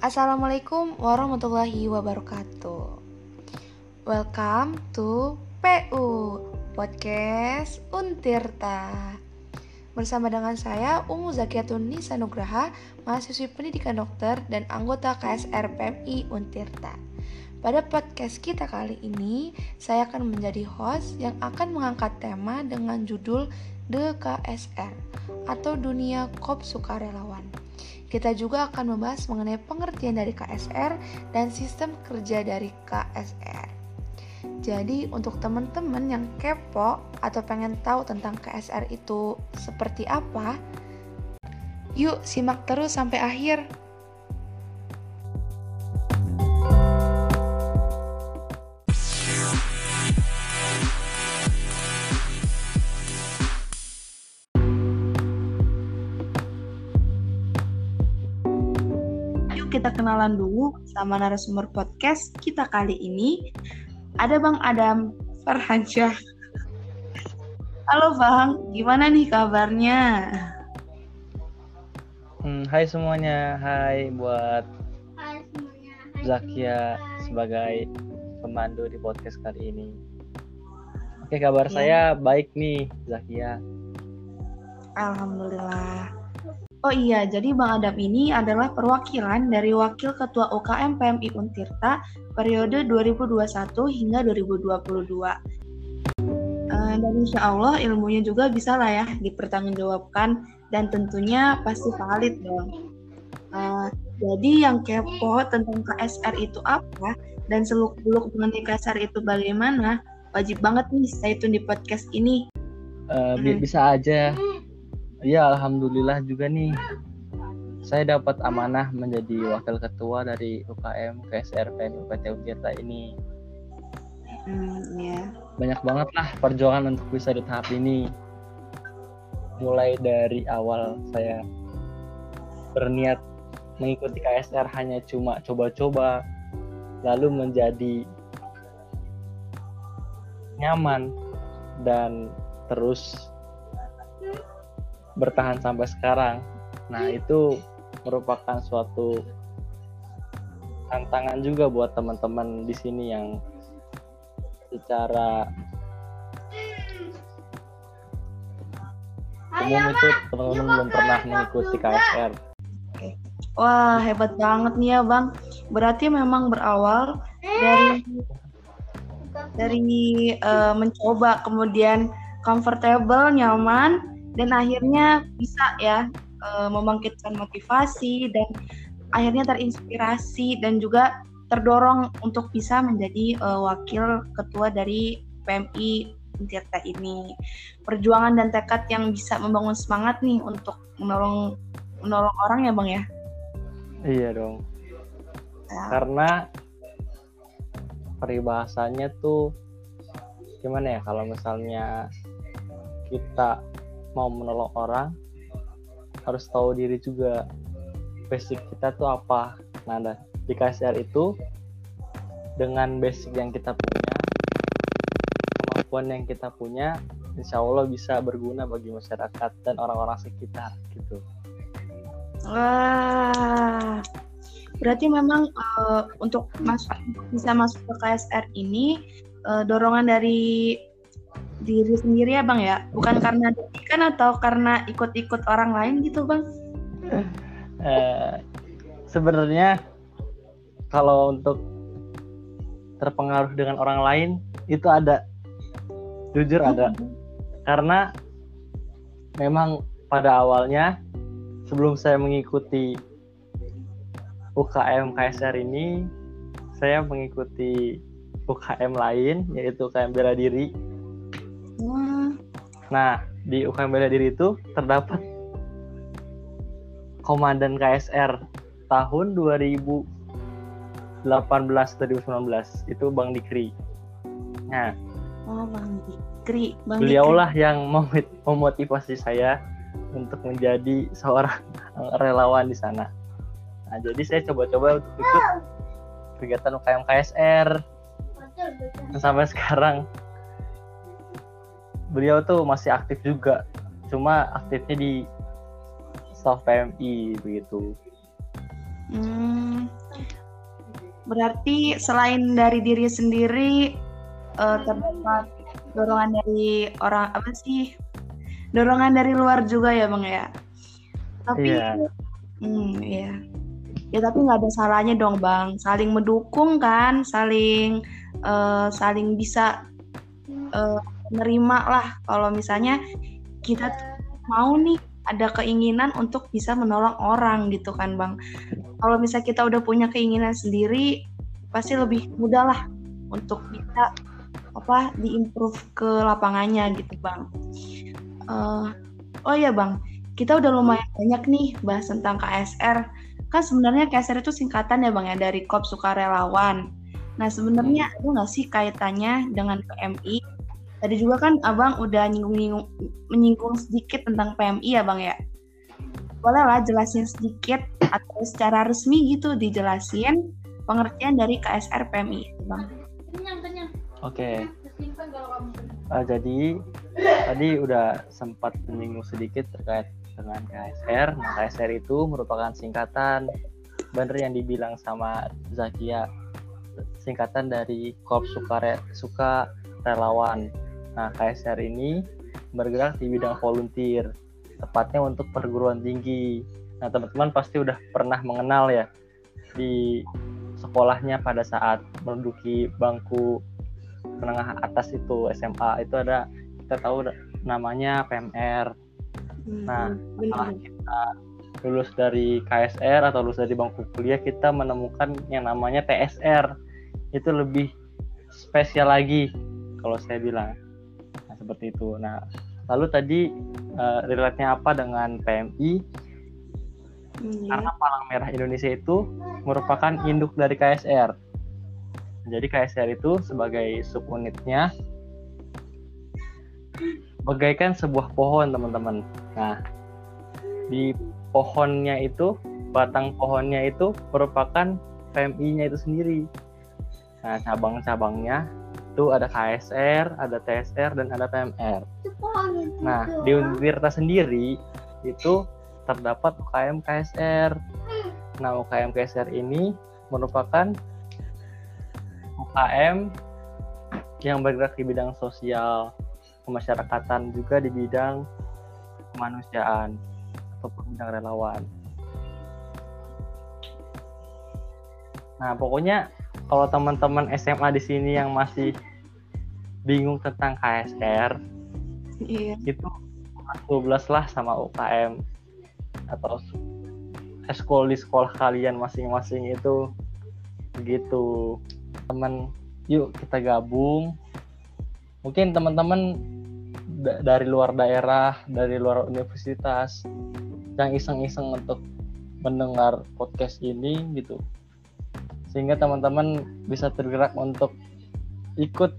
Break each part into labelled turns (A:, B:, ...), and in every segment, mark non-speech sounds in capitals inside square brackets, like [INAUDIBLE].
A: Assalamualaikum warahmatullahi wabarakatuh. Welcome to PU Podcast Untirta. Bersama dengan saya Umu Zakiatun Nisa Nugraha, mahasiswi pendidikan dokter dan anggota KSR PMI Untirta. Pada podcast kita kali ini, saya akan menjadi host yang akan mengangkat tema dengan judul DKSR atau Dunia Kop Sukarelawan. Kita juga akan membahas mengenai pengertian dari KSR dan sistem kerja dari KSR. Jadi untuk teman-teman yang kepo atau pengen tahu tentang KSR itu seperti apa, yuk simak terus sampai akhir. Kita kenalan dulu sama narasumber podcast kita kali ini. Ada Bang Adam Farhansyah. Halo Bang, gimana nih kabarnya?
B: Hmm, hai semuanya, hai buat hai semuanya. Hai Zakia hai. sebagai pemandu di podcast kali ini. Oke, kabar ya. saya baik nih, Zakia.
A: Alhamdulillah. Oh iya, jadi Bang Adam ini adalah perwakilan dari Wakil Ketua UKM PMI Untirta periode 2021 hingga 2022. Uh, eh, dan insya Allah ilmunya juga bisa lah ya dipertanggungjawabkan dan tentunya pasti valid dong. Uh, jadi yang kepo tentang KSR itu apa dan seluk-beluk mengenai KSR itu bagaimana, wajib banget nih stay tune di podcast ini.
B: Uh, hmm. Bisa aja Iya, alhamdulillah juga nih. Saya dapat amanah menjadi wakil ketua dari UKM KSR PN UPT Ujeta ini. Hmm, ya. Banyak banget lah perjuangan untuk bisa di tahap ini. Mulai dari awal saya berniat mengikuti KSR hanya cuma coba-coba, lalu menjadi nyaman dan terus bertahan sampai sekarang. Nah, itu merupakan suatu tantangan juga buat teman-teman di sini yang secara umum itu teman-teman belum pernah mengikuti KSR.
A: Wah, hebat banget nih ya, Bang. Berarti memang berawal dari dari uh, mencoba kemudian comfortable, nyaman, dan akhirnya bisa ya uh, membangkitkan motivasi dan akhirnya terinspirasi dan juga terdorong untuk bisa menjadi uh, wakil ketua dari PMI Tirta ini. Perjuangan dan tekad yang bisa membangun semangat nih untuk menolong menolong orang ya, Bang ya.
B: Iya dong. Ya. Karena peribahasanya tuh gimana ya kalau misalnya kita mau menolong orang harus tahu diri juga. Basic kita tuh apa? Nah di KSR itu dengan basic yang kita punya kemampuan yang kita punya insya Allah bisa berguna bagi masyarakat dan orang-orang sekitar gitu.
A: Wah. Berarti memang uh, untuk masuk bisa masuk ke KSR ini uh, dorongan dari diri sendiri ya bang ya? Bukan karena kan atau karena ikut-ikut orang lain gitu bang?
B: Uh, sebenarnya kalau untuk terpengaruh dengan orang lain itu ada. Jujur ada. Hmm. karena memang pada awalnya sebelum saya mengikuti UKM KSR ini saya mengikuti UKM lain yaitu UKM bela diri Nah, di UKM Bela Diri itu terdapat komandan KSR tahun 2018 2019 itu Bang Dikri. Nah,
A: oh Bang Dikri,
B: Bang beliaulah Dikri. yang memotivasi saya untuk menjadi seorang [LAUGHS] relawan di sana. Nah, jadi saya coba-coba untuk ikut kegiatan UKM KSR. Sampai sekarang beliau tuh masih aktif juga cuma aktifnya di staff PMI begitu
A: Hmm, berarti selain dari diri sendiri uh, terdapat dorongan dari orang apa sih? Dorongan dari luar juga ya bang ya. Tapi, yeah. hmm ya, ya tapi nggak ada salahnya dong bang. Saling mendukung kan, saling uh, saling bisa uh, nerima lah. Kalau misalnya kita mau nih ada keinginan untuk bisa menolong orang gitu kan bang. Kalau misalnya kita udah punya keinginan sendiri pasti lebih mudah lah untuk bisa apa diimprove ke lapangannya gitu bang. Uh, oh ya bang. Kita udah lumayan banyak nih bahas tentang KSR kan sebenarnya KSR itu singkatan ya bang ya dari Kop Sukarelawan. Nah sebenarnya ada nggak sih kaitannya dengan PMI Tadi juga kan abang udah nyinggung-nyinggung menyinggung sedikit tentang PMI ya bang ya. Boleh lah jelasin sedikit atau secara resmi gitu dijelasin pengertian dari KSR PMI bang.
B: Oke. Uh, jadi tadi udah sempat menyinggung sedikit terkait dengan KSR. Nah, KSR itu merupakan singkatan bener yang dibilang sama Zakia singkatan dari Korps Sukare, Suka Relawan Nah, KSR ini bergerak di bidang volunteer, tepatnya untuk perguruan tinggi. Nah, teman-teman pasti udah pernah mengenal ya di sekolahnya pada saat menduduki bangku menengah atas itu SMA itu ada kita tahu namanya PMR. Hmm, nah, setelah kita lulus dari KSR atau lulus dari bangku kuliah kita menemukan yang namanya TSR. Itu lebih spesial lagi kalau saya bilang seperti itu. Nah, lalu tadi uh, relate-nya apa dengan PMI? Hmm. Karena Palang Merah Indonesia itu merupakan induk dari KSR. Jadi KSR itu sebagai subunitnya bagaikan sebuah pohon, teman-teman. Nah, di pohonnya itu, batang pohonnya itu merupakan PMI-nya itu sendiri. Nah, cabang-cabangnya itu ada KSR, ada TSR, dan ada PMR. Nah, di Untirta sendiri itu terdapat UKM KSR. Nah, UKM KSR ini merupakan UKM yang bergerak di bidang sosial, kemasyarakatan juga di bidang kemanusiaan ataupun bidang relawan. Nah, pokoknya kalau teman-teman SMA di sini yang masih bingung tentang KSR iya. itu 12 lah sama UKM atau eskol di sekolah kalian masing-masing itu begitu. Teman yuk kita gabung. Mungkin teman-teman dari luar daerah dari luar universitas yang iseng-iseng untuk mendengar podcast ini gitu sehingga teman-teman bisa tergerak untuk ikut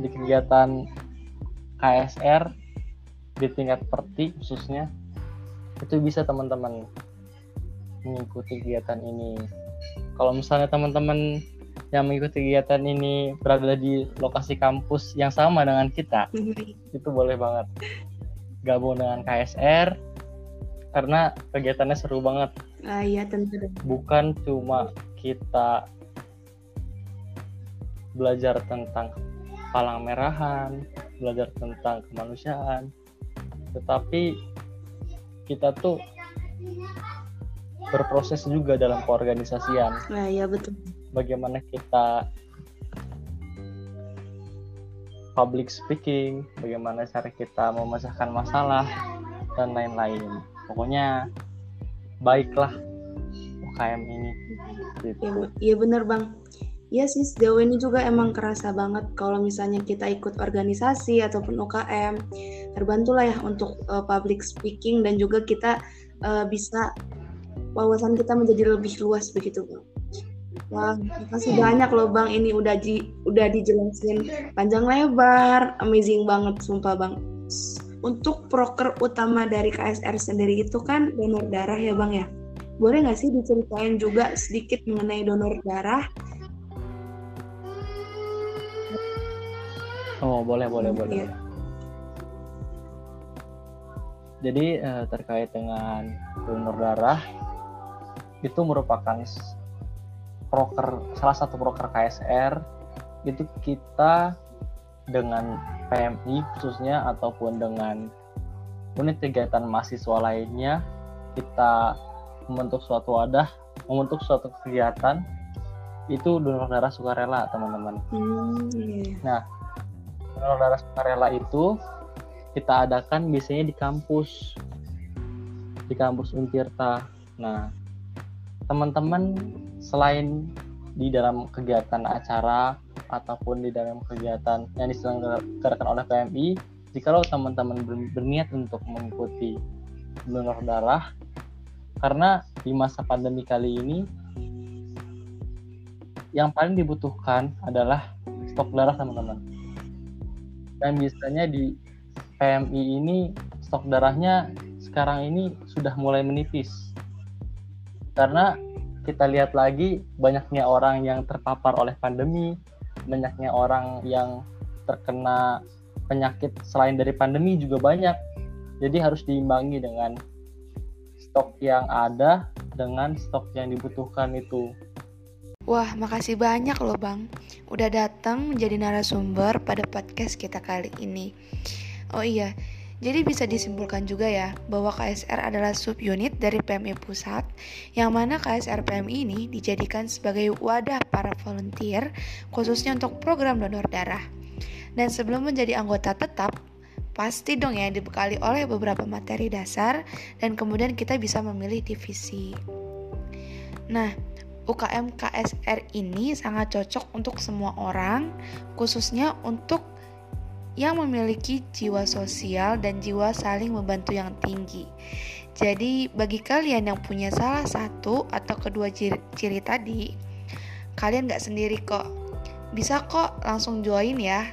B: di kegiatan KSR di tingkat perti khususnya. Itu bisa teman-teman mengikuti kegiatan ini. Kalau misalnya teman-teman yang mengikuti kegiatan ini berada di lokasi kampus yang sama dengan kita itu boleh banget gabung dengan KSR karena kegiatannya seru banget.
A: Ah, iya tentu.
B: Bukan cuma kita belajar tentang palang merahan, belajar tentang kemanusiaan, tetapi kita tuh berproses juga dalam keorganisasian.
A: Nah, ya betul.
B: Bagaimana kita public speaking, bagaimana cara kita memecahkan masalah dan lain-lain. Pokoknya baiklah UKM ini
A: gitu. Iya bener bang. Iya sih sejauh ini juga emang kerasa banget kalau misalnya kita ikut organisasi ataupun UKM terbantulah ya untuk uh, public speaking dan juga kita uh, bisa wawasan kita menjadi lebih luas begitu bang. Wah, makasih banyak loh bang. Ini udah di udah dijelasin panjang lebar, amazing banget sumpah bang. Untuk proker utama dari KSR sendiri itu kan donor darah ya bang ya boleh nggak sih diceritain juga sedikit mengenai donor darah?
B: Oh boleh boleh boleh. Iya. Jadi uh, terkait dengan donor darah, itu merupakan proker salah satu proker KSR itu kita dengan PMI khususnya ataupun dengan unit kegiatan mahasiswa lainnya kita membentuk suatu wadah membentuk suatu kegiatan itu donor darah sukarela teman-teman. Hmm, iya. Nah donor darah sukarela itu kita adakan biasanya di kampus di kampus Untirta. Nah teman-teman selain di dalam kegiatan acara ataupun di dalam kegiatan yang diselenggarakan oleh PMI, jika lo teman-teman berniat untuk mengikuti donor darah, karena di masa pandemi kali ini yang paling dibutuhkan adalah stok darah teman-teman. Dan biasanya di PMI ini stok darahnya sekarang ini sudah mulai menipis. Karena kita lihat lagi banyaknya orang yang terpapar oleh pandemi, banyaknya orang yang terkena penyakit selain dari pandemi juga banyak. Jadi harus diimbangi dengan stok yang ada dengan stok yang dibutuhkan itu.
C: Wah, makasih banyak loh Bang. Udah datang menjadi narasumber pada podcast kita kali ini. Oh iya, jadi bisa disimpulkan juga ya bahwa KSR adalah subunit dari PMI Pusat yang mana KSR PMI ini dijadikan sebagai wadah para volunteer khususnya untuk program donor darah. Dan sebelum menjadi anggota tetap, pasti dong ya dibekali oleh beberapa materi dasar dan kemudian kita bisa memilih divisi. Nah, UKM KSR ini sangat cocok untuk semua orang, khususnya untuk yang memiliki jiwa sosial dan jiwa saling membantu yang tinggi. Jadi, bagi kalian yang punya salah satu atau kedua ciri, ciri tadi, kalian gak sendiri kok. Bisa kok langsung join ya,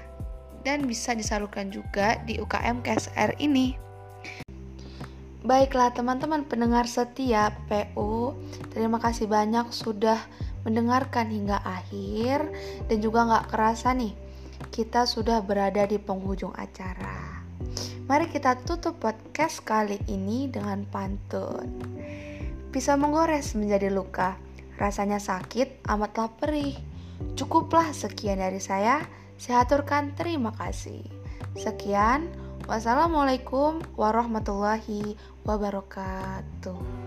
C: dan bisa disalurkan juga di UKM KSR ini. Baiklah teman-teman pendengar setia PU, terima kasih banyak sudah mendengarkan hingga akhir dan juga gak kerasa nih kita sudah berada di penghujung acara. Mari kita tutup podcast kali ini dengan pantun. Bisa menggores menjadi luka, rasanya sakit amatlah perih. Cukuplah sekian dari saya, saya aturkan terima kasih. Sekian, wassalamualaikum warahmatullahi wabarakatuh.